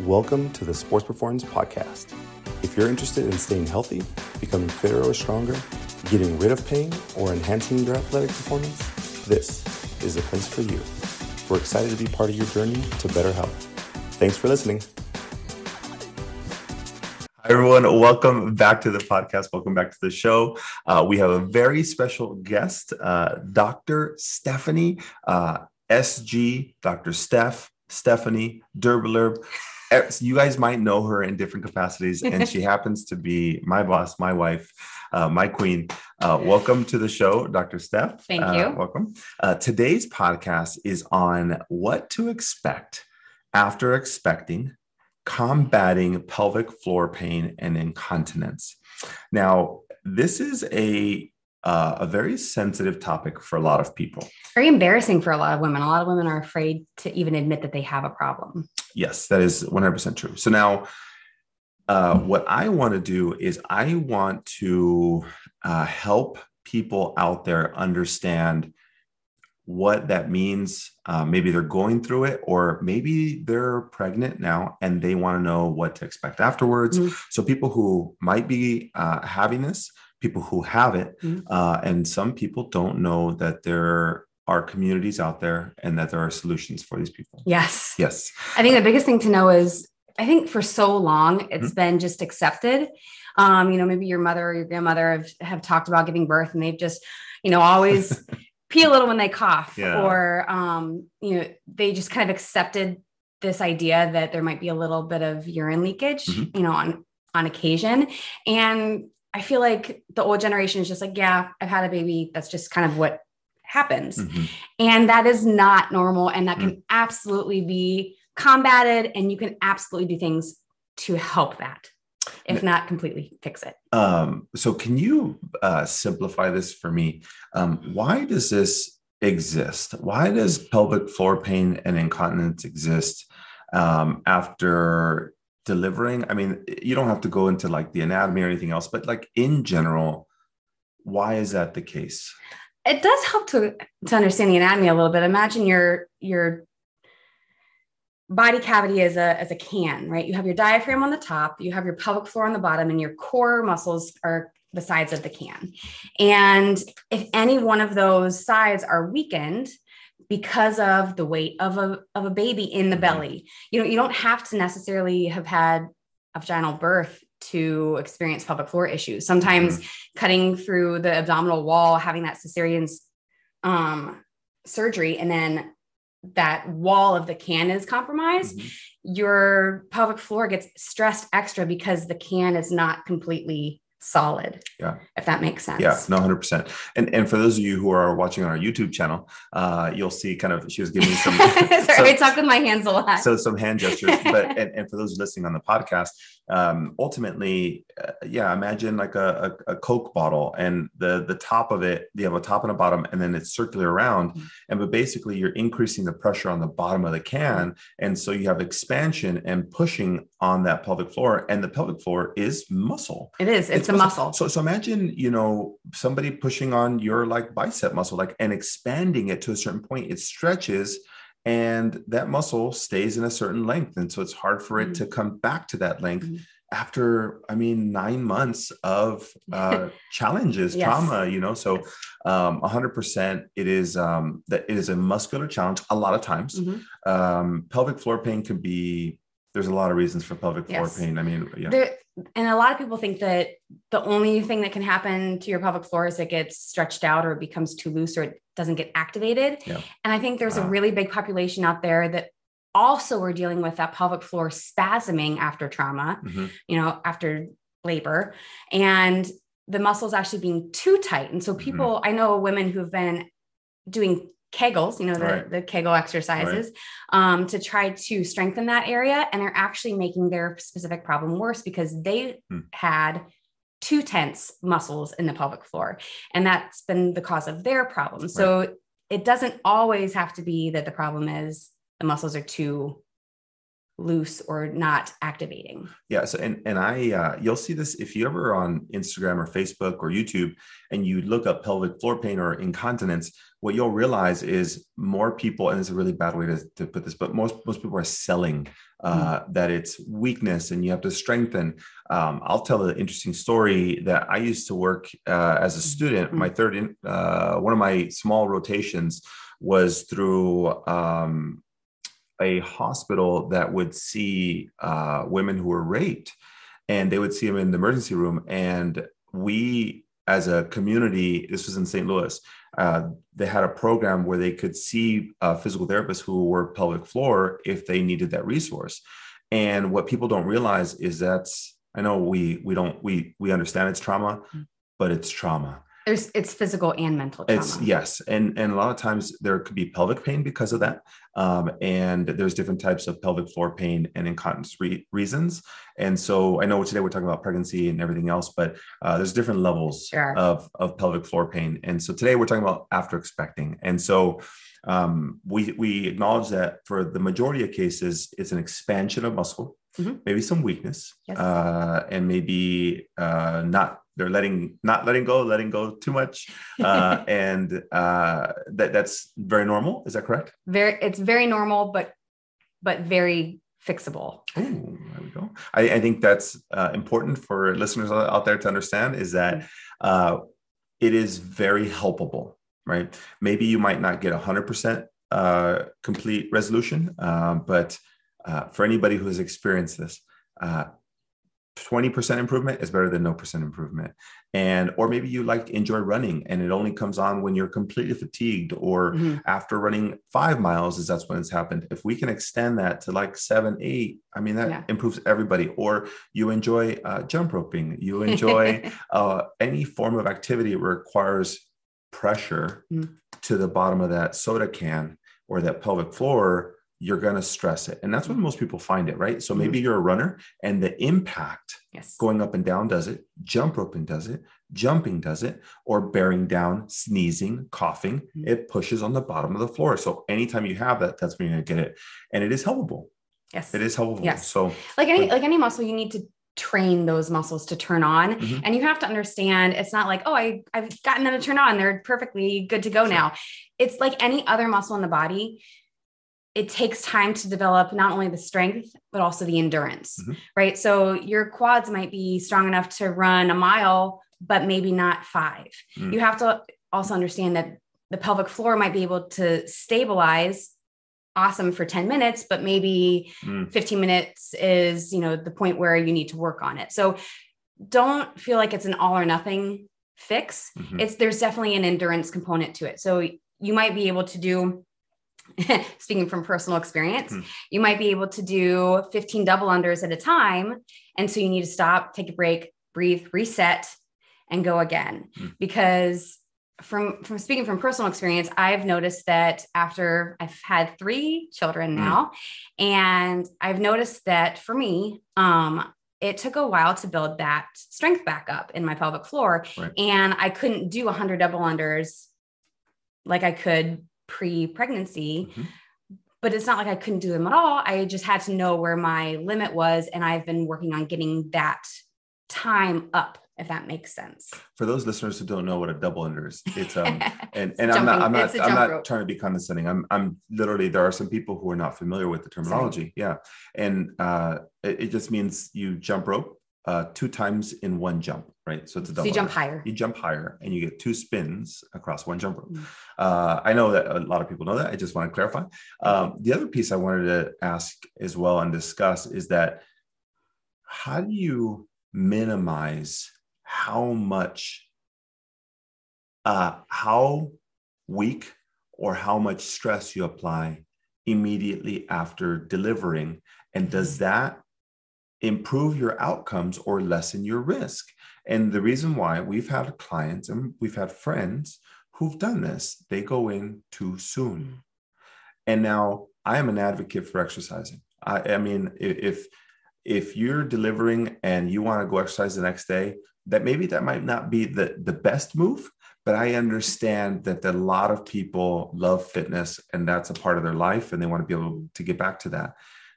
Welcome to the Sports Performance Podcast. If you're interested in staying healthy, becoming fitter or stronger, getting rid of pain, or enhancing your athletic performance, this is the place for you. We're excited to be part of your journey to better health. Thanks for listening. Hi, everyone. Welcome back to the podcast. Welcome back to the show. Uh, we have a very special guest, uh, Dr. Stephanie, uh, SG, Dr. Steph, Stephanie Derblurb you guys might know her in different capacities, and she happens to be my boss, my wife, uh, my queen. Uh, welcome to the show, Dr. Steph. Thank you. Uh, welcome. Uh, today's podcast is on what to expect after expecting, combating pelvic floor pain and incontinence. Now, this is a uh, a very sensitive topic for a lot of people. Very embarrassing for a lot of women. A lot of women are afraid to even admit that they have a problem. Yes, that is 100% true. So now, uh, what I want to do is I want to uh, help people out there understand what that means. Uh, maybe they're going through it, or maybe they're pregnant now and they want to know what to expect afterwards. Mm-hmm. So, people who might be uh, having this, people who have it, mm-hmm. Uh, and some people don't know that they're are communities out there and that there are solutions for these people. Yes. Yes. I think the biggest thing to know is I think for so long it's mm-hmm. been just accepted. Um, you know, maybe your mother or your grandmother have, have talked about giving birth and they've just, you know, always pee a little when they cough yeah. or um, you know, they just kind of accepted this idea that there might be a little bit of urine leakage, mm-hmm. you know, on on occasion. And I feel like the old generation is just like, yeah, I've had a baby. That's just kind of what happens. Mm-hmm. And that is not normal. And that mm-hmm. can absolutely be combated. And you can absolutely do things to help that, if not completely fix it. Um, so, can you uh, simplify this for me? Um, why does this exist? Why does pelvic floor pain and incontinence exist um, after delivering? I mean, you don't have to go into like the anatomy or anything else, but like in general, why is that the case? It does help to to understand the anatomy a little bit. Imagine your your body cavity as a as a can, right? You have your diaphragm on the top, you have your pelvic floor on the bottom, and your core muscles are the sides of the can. And if any one of those sides are weakened because of the weight of a of a baby in the mm-hmm. belly, you know, you don't have to necessarily have had a vaginal birth to experience pelvic floor issues. Sometimes mm-hmm. cutting through the abdominal wall, having that cesarean um, surgery, and then that wall of the can is compromised, mm-hmm. your pelvic floor gets stressed extra because the can is not completely solid. Yeah. If that makes sense. Yeah, no, 100%. And and for those of you who are watching on our YouTube channel, uh, you'll see kind of, she was giving me some. Sorry, so, I talk with my hands a lot. So some hand gestures. But, and, and for those listening on the podcast, um, ultimately, uh, yeah, imagine like a, a, a, Coke bottle and the, the top of it, you have a top and a bottom, and then it's circular around. Mm-hmm. And but basically, you're increasing the pressure on the bottom of the can. And so you have expansion and pushing on that pelvic floor. And the pelvic floor is muscle. It is, it's, it's a muscle. muscle. So, so imagine, you know, somebody pushing on your like bicep muscle, like and expanding it to a certain point, it stretches and that muscle stays in a certain length and so it's hard for it mm-hmm. to come back to that length mm-hmm. after i mean nine months of uh, challenges yes. trauma you know so um, 100% it is um, that it is a muscular challenge a lot of times mm-hmm. um, pelvic floor pain can be there's a lot of reasons for pelvic floor yes. pain. I mean, yeah. There, and a lot of people think that the only thing that can happen to your pelvic floor is it gets stretched out or it becomes too loose or it doesn't get activated. Yeah. And I think there's wow. a really big population out there that also are dealing with that pelvic floor spasming after trauma, mm-hmm. you know, after labor. And the muscles actually being too tight. And so mm-hmm. people, mm-hmm. I know women who've been doing Kegels, you know, the, right. the Kegel exercises, right. um, to try to strengthen that area. And they're actually making their specific problem worse because they hmm. had too tense muscles in the pelvic floor. And that's been the cause of their problem. So it doesn't always have to be that the problem is the muscles are too loose or not activating. Yeah. So, and, and I, uh, you'll see this if you ever on Instagram or Facebook or YouTube and you look up pelvic floor pain or incontinence, what you'll realize is more people, and it's a really bad way to, to put this, but most, most people are selling uh, mm. that it's weakness and you have to strengthen. Um, I'll tell an interesting story that I used to work uh, as a student. Mm. My third, in, uh, one of my small rotations was through um, a hospital that would see uh, women who were raped and they would see them in the emergency room. And we, as a community, this was in St. Louis, uh, they had a program where they could see uh, physical therapists who were pelvic floor if they needed that resource. And what people don't realize is that's I know we we don't we we understand it's trauma, mm. but it's trauma. There's it's physical and mental trauma. It's yes, and and a lot of times there could be pelvic pain because of that, um, and there's different types of pelvic floor pain and incontinence re- reasons. And so I know today we're talking about pregnancy and everything else, but uh, there's different levels sure. of of pelvic floor pain. And so today we're talking about after expecting, and so. Um, we we acknowledge that for the majority of cases, it's an expansion of muscle, mm-hmm. maybe some weakness, yes. uh, and maybe uh, not they're letting not letting go letting go too much uh, and uh, that that's very normal. Is that correct? Very it's very normal but but very fixable. Oh there we go. I, I think that's uh, important for listeners out there to understand is that mm-hmm. uh, it is very helpable right? Maybe you might not get 100% uh, complete resolution uh, but for anybody who has experienced this 20% improvement is better than no percent improvement and or maybe you like enjoy running and it only comes on when you're completely fatigued or mm-hmm. after running five miles is that's when it's happened if we can extend that to like seven eight i mean that yeah. improves everybody or you enjoy uh, jump roping you enjoy uh, any form of activity that requires pressure mm-hmm. to the bottom of that soda can or that pelvic floor you're going to stress it. And that's when most people find it, right? So maybe mm-hmm. you're a runner and the impact yes. going up and down does it, jump roping does it, jumping does it, or bearing down, sneezing, coughing, mm-hmm. it pushes on the bottom of the floor. So anytime you have that, that's when you're going to get it. And it is helpable. Yes. It is helpful. Yes. So like any, like any muscle, you need to train those muscles to turn on. Mm-hmm. And you have to understand it's not like, oh, I, I've gotten them to turn on. They're perfectly good to go sure. now. It's like any other muscle in the body it takes time to develop not only the strength but also the endurance mm-hmm. right so your quads might be strong enough to run a mile but maybe not 5 mm. you have to also understand that the pelvic floor might be able to stabilize awesome for 10 minutes but maybe mm. 15 minutes is you know the point where you need to work on it so don't feel like it's an all or nothing fix mm-hmm. it's there's definitely an endurance component to it so you might be able to do speaking from personal experience, hmm. you might be able to do 15 double unders at a time. And so you need to stop, take a break, breathe, reset, and go again. Hmm. Because from from speaking from personal experience, I've noticed that after I've had three children hmm. now, and I've noticed that for me, um, it took a while to build that strength back up in my pelvic floor. Right. And I couldn't do 100 double unders like I could pre-pregnancy mm-hmm. but it's not like i couldn't do them at all i just had to know where my limit was and i've been working on getting that time up if that makes sense for those listeners who don't know what a double under is it's um and, and i'm not i'm not i'm not rope. trying to be condescending i'm i'm literally there are some people who are not familiar with the terminology Sorry. yeah and uh it, it just means you jump rope uh, two times in one jump, right? So it's a double. So you jump higher. You jump higher, and you get two spins across one jump rope. Mm. Uh, I know that a lot of people know that. I just want to clarify. Um, the other piece I wanted to ask as well and discuss is that how do you minimize how much, uh, how weak or how much stress you apply immediately after delivering, and does mm-hmm. that improve your outcomes or lessen your risk. And the reason why we've had clients and we've had friends who've done this, they go in too soon. Mm. And now I am an advocate for exercising. I, I mean, if if you're delivering and you want to go exercise the next day, that maybe that might not be the, the best move, but I understand that a lot of people love fitness and that's a part of their life and they want to be able to get back to that.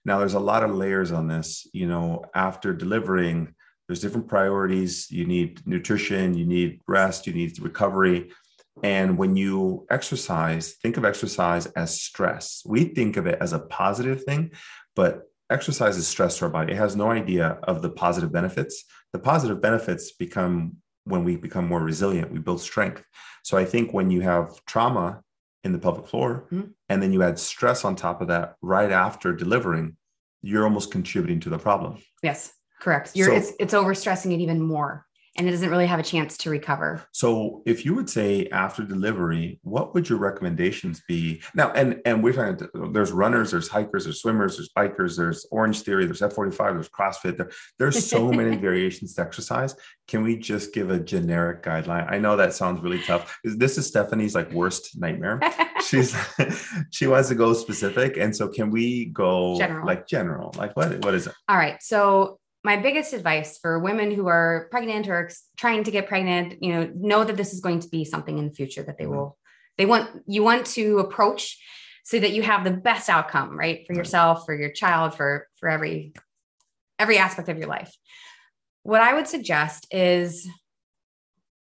Now, there's a lot of layers on this. You know, after delivering, there's different priorities. You need nutrition, you need rest, you need recovery. And when you exercise, think of exercise as stress. We think of it as a positive thing, but exercise is stress to our body. It has no idea of the positive benefits. The positive benefits become when we become more resilient, we build strength. So I think when you have trauma in the pelvic floor mm-hmm. and then you add stress on top of that right after delivering, you're almost contributing to the problem. Yes, correct. You're so, it's it's overstressing it even more and it doesn't really have a chance to recover. So, if you would say after delivery, what would your recommendations be now? And and we're talking. There's runners, there's hikers, there's swimmers, there's bikers, there's Orange Theory, there's F45, there's CrossFit. There, there's so many variations to exercise. Can we just give a generic guideline? I know that sounds really tough. This is Stephanie's like worst nightmare. She's she wants to go specific, and so can we go general. like general? Like what what is it? All right, so my biggest advice for women who are pregnant or ex- trying to get pregnant, you know, know that this is going to be something in the future that they mm-hmm. will, they want, you want to approach so that you have the best outcome, right? For yourself, for your child, for, for every, every aspect of your life. What I would suggest is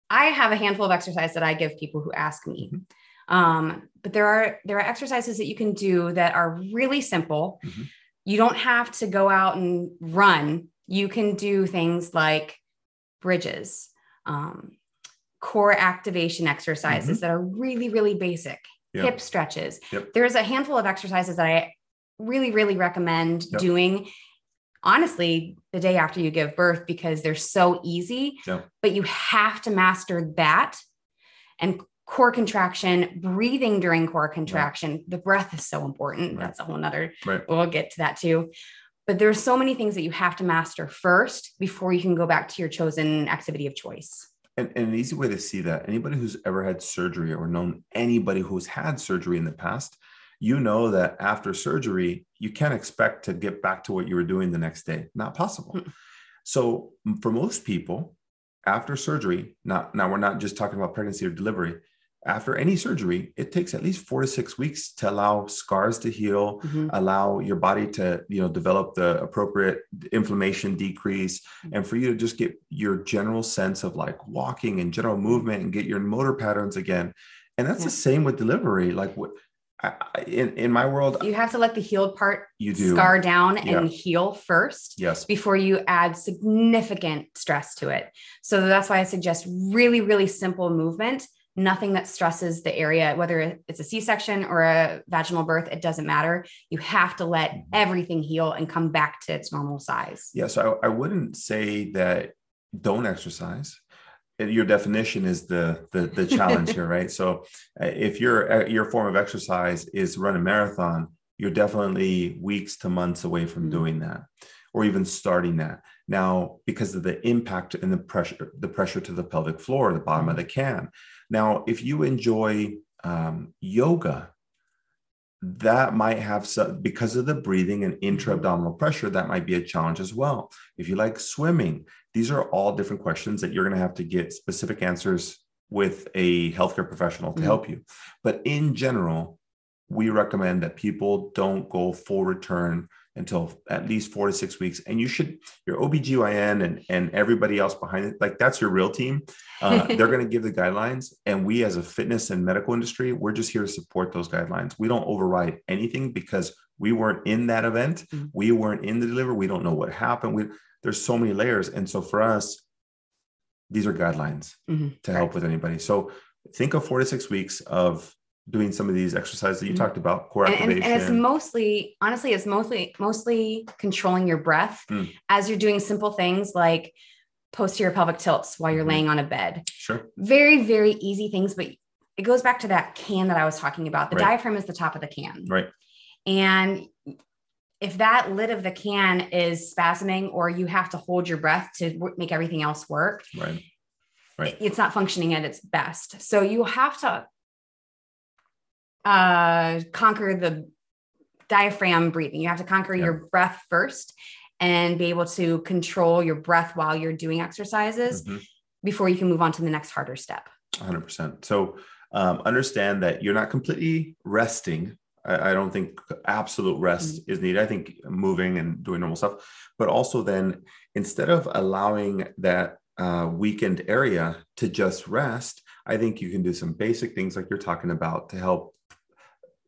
I have a handful of exercises that I give people who ask me. Mm-hmm. Um, but there are, there are exercises that you can do that are really simple. Mm-hmm. You don't have to go out and run you can do things like bridges, um, core activation exercises mm-hmm. that are really, really basic, yep. hip stretches. Yep. There's a handful of exercises that I really, really recommend yep. doing. Honestly, the day after you give birth, because they're so easy, but you have to master that and core contraction, breathing during core contraction. Right. The breath is so important. Right. That's a whole nother, right. we'll get to that too but there's so many things that you have to master first before you can go back to your chosen activity of choice. And, and, an easy way to see that anybody who's ever had surgery or known anybody who's had surgery in the past you know that after surgery you can't expect to get back to what you were doing the next day. Not possible. Mm-hmm. so for most people after surgery not now we're not just talking about pregnancy or delivery after any surgery, it takes at least four to six weeks to allow scars to heal, mm-hmm. allow your body to, you know, develop the appropriate inflammation decrease, mm-hmm. and for you to just get your general sense of like walking and general movement and get your motor patterns again. And that's yeah. the same with delivery. Like what I, in, in my world, you have to let the healed part you do. scar down and heal first. Yes. Before you add significant stress to it. So that's why I suggest really, really simple movement nothing that stresses the area, whether it's a C section or a vaginal birth, it doesn't matter. You have to let mm-hmm. everything heal and come back to its normal size. Yeah. So I, I wouldn't say that don't exercise. Your definition is the the, the challenge here, right? So uh, if your uh, your form of exercise is run a marathon, you're definitely weeks to months away from mm-hmm. doing that or even starting that now because of the impact and the pressure the pressure to the pelvic floor the bottom of mm-hmm. the can now, if you enjoy um, yoga, that might have some, because of the breathing and intra abdominal pressure, that might be a challenge as well. If you like swimming, these are all different questions that you're going to have to get specific answers with a healthcare professional to mm-hmm. help you. But in general, we recommend that people don't go full return until at least four to six weeks. And you should, your OBGYN and, and everybody else behind it, like that's your real team. Uh, they're going to give the guidelines. And we, as a fitness and medical industry, we're just here to support those guidelines. We don't override anything because we weren't in that event. Mm-hmm. We weren't in the delivery. We don't know what happened. We, there's so many layers. And so for us, these are guidelines mm-hmm. to help right. with anybody. So think of four to six weeks of doing some of these exercises that you mm-hmm. talked about core activation and, and, it's mostly honestly it's mostly mostly controlling your breath mm. as you're doing simple things like posterior pelvic tilts while you're mm-hmm. laying on a bed. Sure. Very very easy things but it goes back to that can that i was talking about. The right. diaphragm is the top of the can. Right. And if that lid of the can is spasming or you have to hold your breath to make everything else work right. Right. it's not functioning at its best. So you have to uh, conquer the diaphragm breathing. You have to conquer your breath first and be able to control your breath while you're doing exercises mm-hmm. before you can move on to the next harder step. 100%. So um, understand that you're not completely resting I, I don't think absolute rest mm-hmm. is needed. I think moving and doing normal stuff, but also then instead of allowing that uh, weakened area to just rest, I think you can do some basic things like you're talking about to help.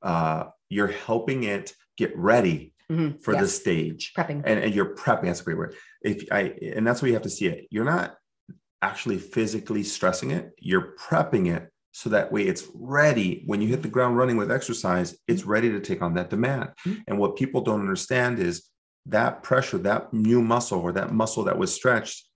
Uh, you're helping it get ready mm-hmm. for yes. the stage, prepping, and, and you're prepping. That's a great word. If I and that's where you have to see it. You're not actually physically stressing it. You're prepping it so that way it's ready when you hit the ground running with exercise it's ready to take on that demand mm-hmm. and what people don't understand is that pressure that new muscle or that muscle that was stretched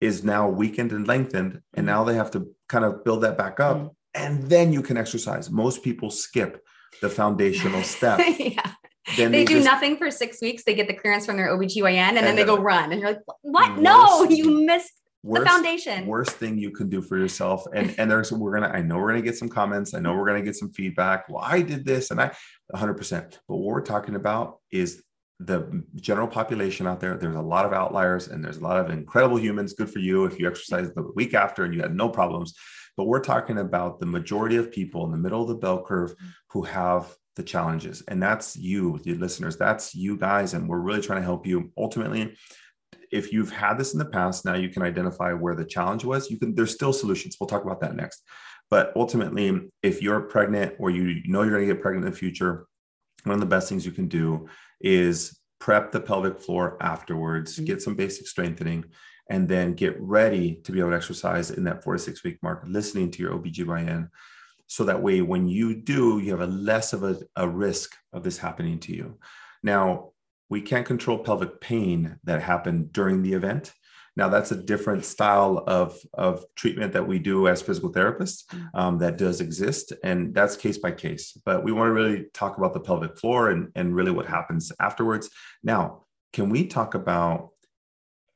is now weakened and lengthened and now they have to kind of build that back up mm-hmm. and then you can exercise most people skip the foundational step. Yeah. Then they, they do just, nothing for six weeks. They get the clearance from their OBGYN and, and then they go run. And you're like, what? No, you missed worst, the foundation. worst thing you can do for yourself. And and there's we're gonna i know we're gonna get some comments. I know we're gonna get some feedback. Well i did this and i 100% but what we're talking about is the general population out there there's a lot of outliers and there's a lot of incredible humans good for you if you exercise the week after and you had no problems but we're talking about the majority of people in the middle of the bell curve who have the challenges and that's you the listeners that's you guys and we're really trying to help you ultimately if you've had this in the past, now you can identify where the challenge was. You can, there's still solutions. We'll talk about that next. But ultimately, if you're pregnant or you know you're going to get pregnant in the future, one of the best things you can do is prep the pelvic floor afterwards, mm-hmm. get some basic strengthening, and then get ready to be able to exercise in that four to six week mark, listening to your OBGYN. So that way, when you do, you have a less of a, a risk of this happening to you. Now, we can't control pelvic pain that happened during the event. Now, that's a different style of, of treatment that we do as physical therapists mm. um, that does exist, and that's case by case. But we want to really talk about the pelvic floor and, and really what happens afterwards. Now, can we talk about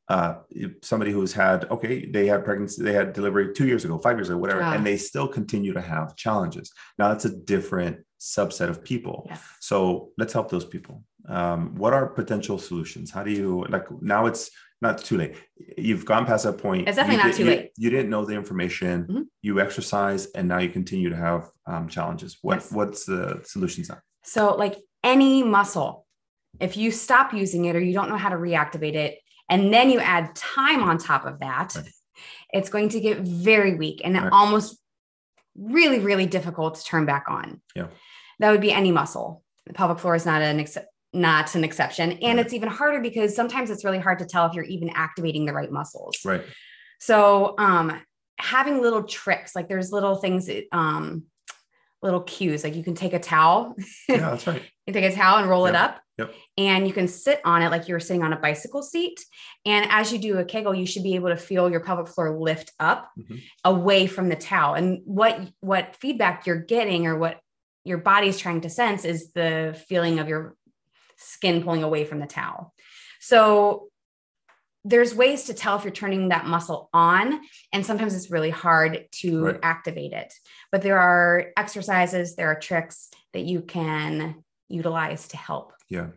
uh, somebody who's had, okay, they had pregnancy, they had delivery two years ago, five years ago, whatever, and they still continue to have challenges? Now, that's a different subset of people. Yes. So let's help those people um, what are potential solutions how do you like now it's not too late. You've gone past that point. It's definitely you not did, too late. you, you, didn't know the information. Mm-hmm. you exercise and now you continue to have um, challenges. What yes. what's the solutions now? So like any muscle if you stop using it or you don't know how to reactivate it and then you add time on top of that right. it's going to get very weak and right. almost really really difficult to turn back on. Yeah. That would be any muscle. The pelvic floor is not an ex- not an exception. And right. it's even harder because sometimes it's really hard to tell if you're even activating the right muscles. Right. So um having little tricks, like there's little things um little cues. Like you can take a towel. Yeah, that's right. you take a towel and roll yep. it up. Yep. And you can sit on it like you're sitting on a bicycle seat. And as you do a Kegel, you should be able to feel your pelvic floor lift up mm-hmm. away from the towel. And what what feedback you're getting or what your body is trying to sense is the feeling of your skin pulling away from the towel. So there's ways to tell if you're turning that muscle on and sometimes it's really hard to right. activate it. But there are exercises there are tricks that you can utilize to help. Yeah.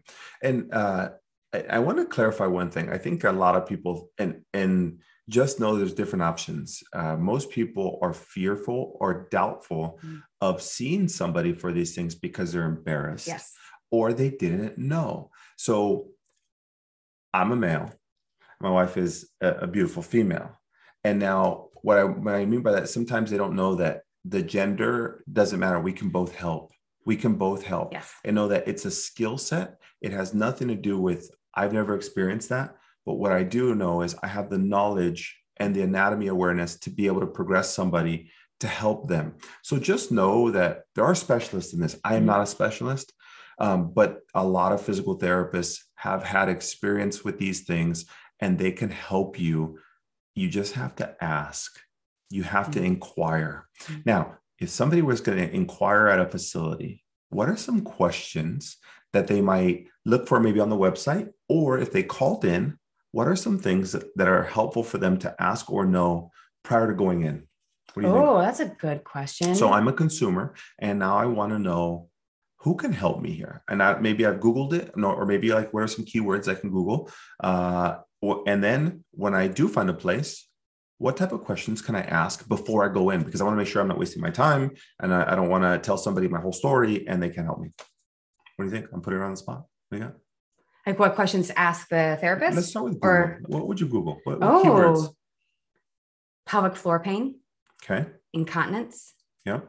And uh, I, I, want to clarify one thing. I think a lot of people and and just know there's different options. Uh, most people are fearful or doubtful mm. of seeing somebody for these things because they're embarrassed. Yes or they didn't know. So I'm a male. My wife is a, a beautiful female. And now, what I, what I mean by that, sometimes they don't know that the gender doesn't matter. We can both help. We can both help yes. and know that it's a skill set. It has nothing to do with, I've never experienced that. But what I do know is I have the knowledge and the anatomy awareness to be able to progress somebody to help them. So just know that there are specialists in this. I am mm-hmm. not a specialist. Um, but a lot of physical therapists have had experience with these things and they can help you. You just have to ask, you have to mm-hmm. inquire. Mm-hmm. Now, if somebody was going to inquire at a facility, what are some questions that they might look for maybe on the website? Or if they called in, what are some things that, that are helpful for them to ask or know prior to going in? oh, think? that's a good question. So I'm a consumer and now I want to know who can help me here? And I, maybe I've Googled it, or maybe like what are some keywords I can Google? Uh, and then when I do find a place, what type of questions can I ask before I go in? Because I want to make sure I'm not wasting my time and I, I don't want to tell somebody my whole story and they can't help me. What do you think? I'm putting it on the spot. What do you got? Like what questions to ask the therapist? Let's start with Google. Or- what would you Google? What, what Oh, keywords? pelvic floor pain, Okay. incontinence, Yeah.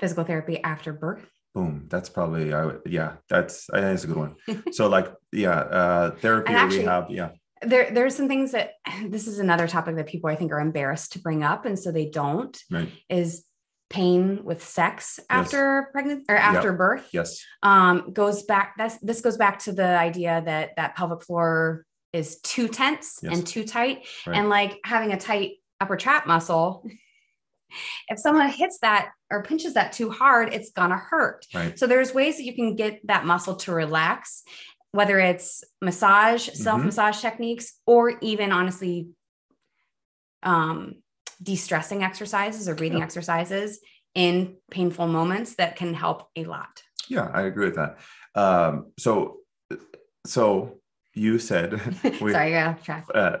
Physical therapy after birth. Boom. That's probably I would yeah, that's I think it's a good one. so like yeah, uh therapy actually- rehab. Yeah. There, there's some things that this is another topic that people I think are embarrassed to bring up, and so they don't. Right. Is pain with sex after pregnancy or after birth? Yes. um, goes back. That's this goes back to the idea that that pelvic floor is too tense Yes. and too tight, Right. and like having a tight upper trap muscle. If someone hits that or pinches that too hard, it's gonna hurt. Right. So there's ways that you can get that muscle to relax, whether it's massage, Mm-hmm. self massage techniques, or even honestly, um, de-stressing exercises or breathing Yeah. exercises in painful moments that can help a lot. Yeah, I agree with that. Um, so so you said we- Sorry, I got off track. uh,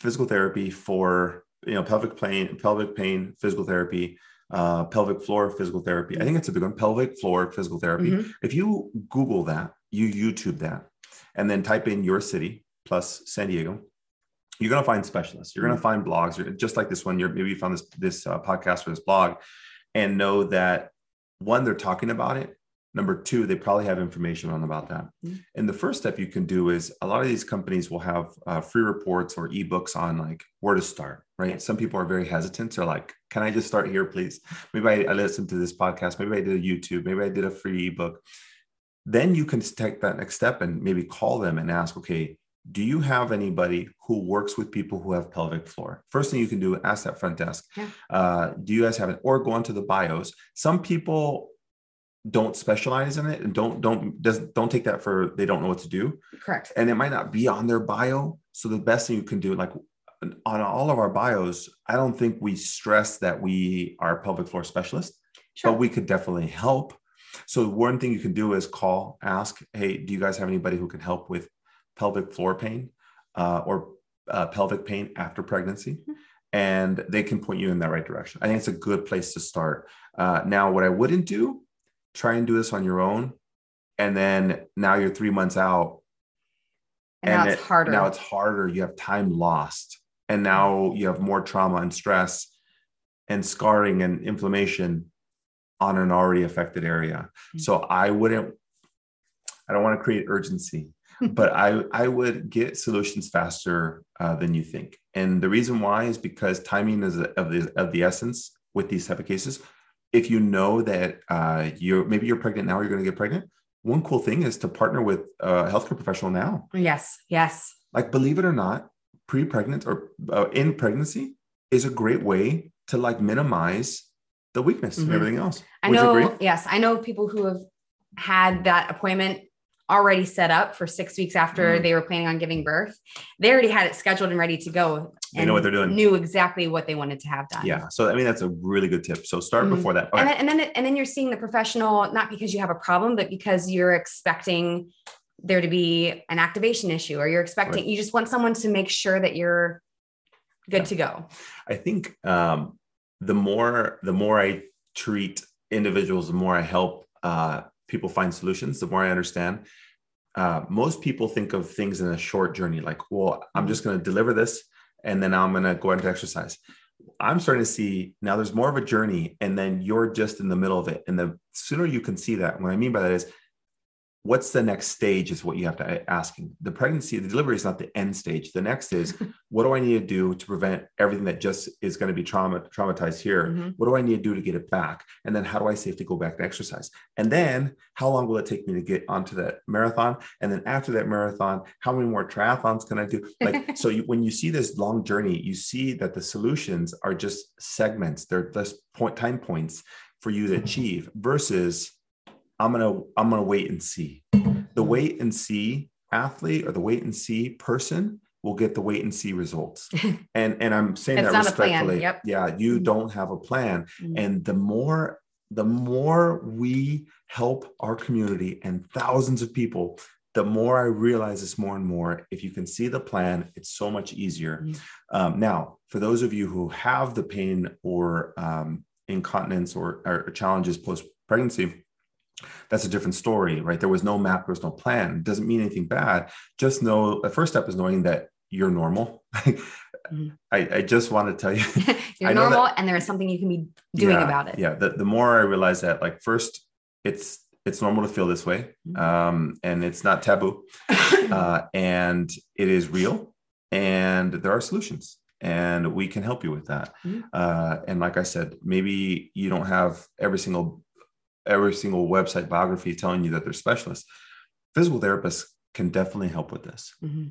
physical therapy for you know pelvic pain, pelvic pain, physical therapy, uh, pelvic floor physical therapy. I think it's a big one. Pelvic floor physical therapy. Mhm. If you Google that, you YouTube that, and then type in your city plus San Diego, you're going to find specialists. You're going to find blogs, You're- just like this one. You're maybe you found this this uh, podcast or this blog, and know that one, they're talking about it. Number two, they probably have information on about that. Mhm. And the first step you can do is a lot of these companies will have uh, free reports or ebooks on like where to start, right? Yeah. Some people are very hesitant. They're like, can I just start here, please? Maybe I, I listened to this podcast. Maybe I did a YouTube. Maybe I did a free ebook. Then you can take that next step and maybe call them and ask, okay, do you have anybody who works with people who have pelvic floor? First thing you can do, ask that front desk. Yeah. Uh, do you guys have it? Or go onto the bios. Some people don't specialize in it and don't don't doesn't don't take that for they don't know what to do Correct. and it might not be on their bio so the best thing you can do like on all of our bios i don't think we stress that we are pelvic floor specialists Sure. but we could definitely help so one thing you can do is call ask hey do you guys have anybody who can help with pelvic floor pain uh, or uh, pelvic pain after pregnancy Mhm. and they can point you in that right direction i think it's a good place to start uh, now what i wouldn't do try and do this on your own and then now you're three months out and now it's it- harder. Now it's harder. You have time lost. And now you have more trauma and stress and scarring and inflammation on an already affected area. Mm. So I wouldn't, I don't want to create urgency, but I, I would get solutions faster uh, than you think. And the reason why is because timing is of the, of the essence with these type of cases. If you know that uh, you're maybe you're pregnant now, you're going to get pregnant. One cool thing is to partner with a healthcare professional now yes. Yes. like believe it or not pre-pregnant or uh, in pregnancy is a great way to like minimize the weakness Mhm. and everything else I Would know. Yes, I know people who have had that appointment already set up for six weeks after Mhm. they were planning on giving birth. They already had it scheduled and ready to go. They and know what they're doing. Knew exactly what they wanted to have done. yeah so i mean that's a really good tip so start Mhm. before that And Okay. then, and then and then you're seeing the professional not because you have a problem, but because you're expecting there to be an activation issue, or you're expecting Right. you just want someone to make sure that you're good Yeah. to go. i think um, the more the more i treat individuals the more i help uh, people find solutions the more i understand uh, most people think of things in a short journey like well i'm just going to deliver this and then i'm going to go into exercise i'm starting to see now there's more of a journey and then you're just in the middle of it and the sooner you can see that what i mean by that is what's the next stage is what you have to asking the pregnancy the delivery is not the end stage. The next is what do i need to do to prevent everything that just is going to be trauma traumatized here? Mhm. what do i need to do to get it back? And then how do i safely go back to exercise? And then how long will it take me to get onto that marathon? And then after that marathon how many more triathlons can i do? Like so you, when you see this long journey you see that the solutions are just segments. They're just point time points for you to achieve versus i'm gonna i'm gonna wait and see the wait and see athlete or the wait and see person will get the wait and see results and and i'm saying that not a plan, respectfully yep. yeah you don't have a plan Mhm. and the more the more we help our community and thousands of people the more I realize this more and more, if you can see the plan, it's so much easier. Mm-hmm. Um, now, for those of you who have the pain or um, incontinence or, or challenges post pregnancy, that's a different story, right? There was no map, there was no plan. It doesn't mean anything bad. Just know the first step is knowing that you're normal. mm-hmm. I, I, just want to tell you you're normal that, and there is something you can be doing yeah, about it. Yeah. The, the more I realize that, like, first, it's it's normal to feel this way mm-hmm. um, and it's not taboo uh, and it is real and there are solutions and we can help you with that mm-hmm. uh, and like i said maybe you don't have every single every single website biography telling you that they're specialists physical therapists can definitely help with this. Mm-hmm.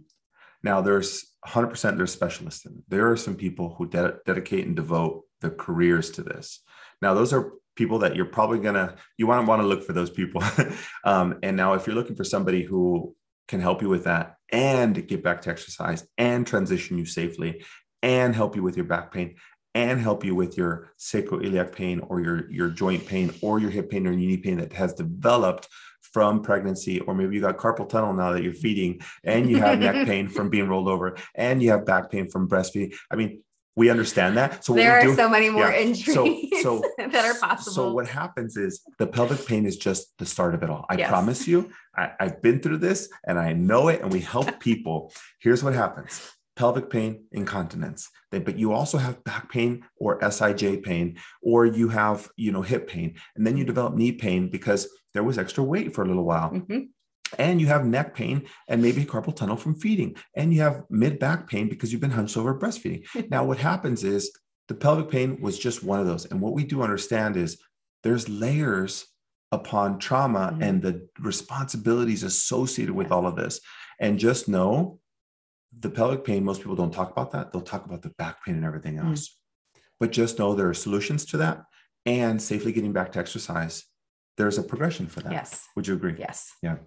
now there's 100% there's specialists in there are some people who de- dedicate and devote their careers to this. Now those are people that you're probably gonna you want to want to look for those people. Um, and now if you're looking for somebody who can help you with that and get back to exercise and transition you safely and help you with your back pain and help you with your sacroiliac pain or your your joint pain or your hip pain or your knee pain that has developed from pregnancy, or maybe you got carpal tunnel now that you're feeding, and you have neck pain from being rolled over, and you have back pain from breastfeeding. I mean, we understand that. So there are do, so many more yeah. injuries so, so, that are possible. So what happens is the pelvic pain is just the start of it all. I yes. promise you, I, I've been through this and I know it, and we help people. Here's what happens pelvic pain, incontinence. But you also have back pain or SIJ pain, or you have, you know, hip pain. And then you develop knee pain because there was extra weight for a little while. Mm-hmm and you have neck pain and maybe carpal tunnel from feeding and you have mid back pain because you've been hunched over breastfeeding now what happens is the pelvic pain was just one of those and what we do understand is there's layers upon trauma mm-hmm. and the responsibilities associated with all of this and just know the pelvic pain most people don't talk about that they'll talk about the back pain and everything mm. else mm-hmm. but just know there are solutions to that and safely getting back to exercise there's a progression for that. Yes. Would you agree? Yes. Yeah.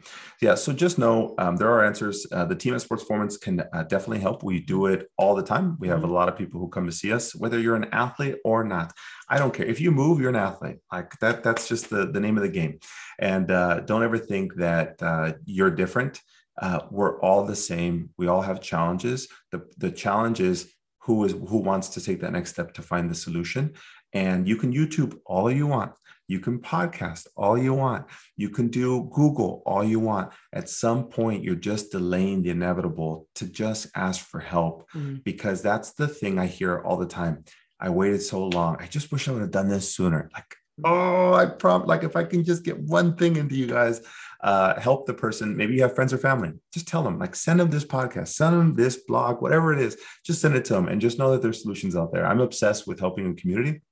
Yeah. So just know um, there are answers. Uh, the team at Sports Performance can uh, definitely help. We do it all the time. We have mm-hmm. a lot of people who come to see us, whether you're an athlete or not. I don't care if you move, you're an athlete. Like that. That's just the the name of the game. And uh, don't ever think that uh, you're different. Uh, we're all the same. We all have challenges. The the challenge is who is who wants to take that next step to find the solution. And you can YouTube all you want you can podcast all you want. You can do Google all you want. At some point, you're just delaying the inevitable to just ask for help mm-hmm. because that's the thing I hear all the time. I waited so long. I just wish I would have done this sooner. Like, oh, I prompt, like if I can just get one thing into you guys, uh, help the person. Maybe you have friends or family. Just tell them, like, send them this podcast, send them this blog, whatever it is. Just send it to them and just know that there's solutions out there. I'm obsessed with helping the community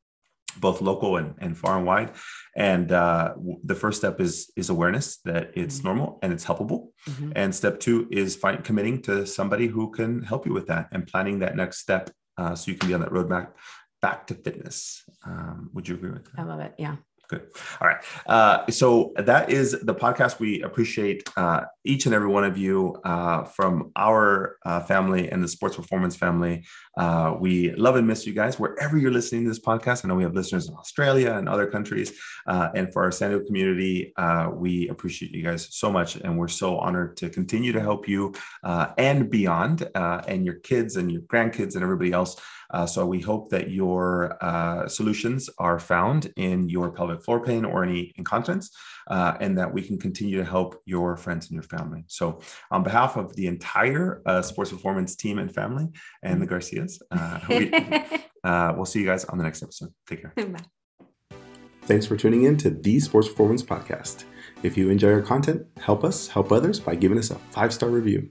both local and, and far and wide. And uh, the first step is is awareness that it's mm-hmm. normal and it's helpable. Mm-hmm. And step two is find, committing to somebody who can help you with that and planning that next step uh, so you can be on that roadmap back to fitness. Um, would you agree with that? I love it. Yeah. All right. Uh, so that is the podcast. We appreciate uh, each and every one of you uh, from our uh, family and the sports performance family. Uh, we love and miss you guys wherever you're listening to this podcast. I know we have listeners in Australia and other countries. Uh, and for our San Diego community, we appreciate you guys so much. And we're so honored to continue to help you and beyond, and your kids and your grandkids and everybody else. Uh, so we hope that your uh, solutions are found in your pelvic floor pain or any incontinence, uh, and that we can continue to help your friends and your family. So on behalf of the entire uh, sports performance team and family and the Garcias, uh, we, uh, we'll see you guys on the next episode. Take care. Bye. Thanks for tuning in to the Sports Performance Podcast. If you enjoy our content, help us help others by giving us a five star review.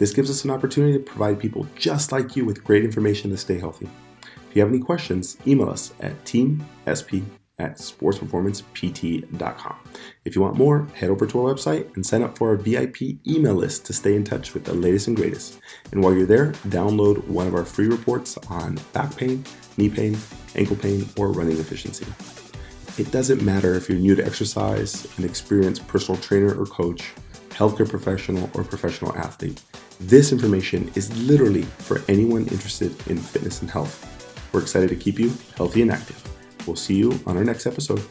This gives us an opportunity to provide people just like you with great information to stay healthy. If you have any questions, email us at teamsp at sportsperformancept.com. If you want more, head over to our website and sign up for our VIP email list to stay in touch with the latest and greatest. And while you're there, download one of our free reports on back pain, knee pain, ankle pain, or running efficiency. It doesn't matter if you're new to exercise, an experienced personal trainer or coach, healthcare professional, or professional athlete. This information is literally for anyone interested in fitness and health. We're excited to keep you healthy and active. We'll see you on our next episode.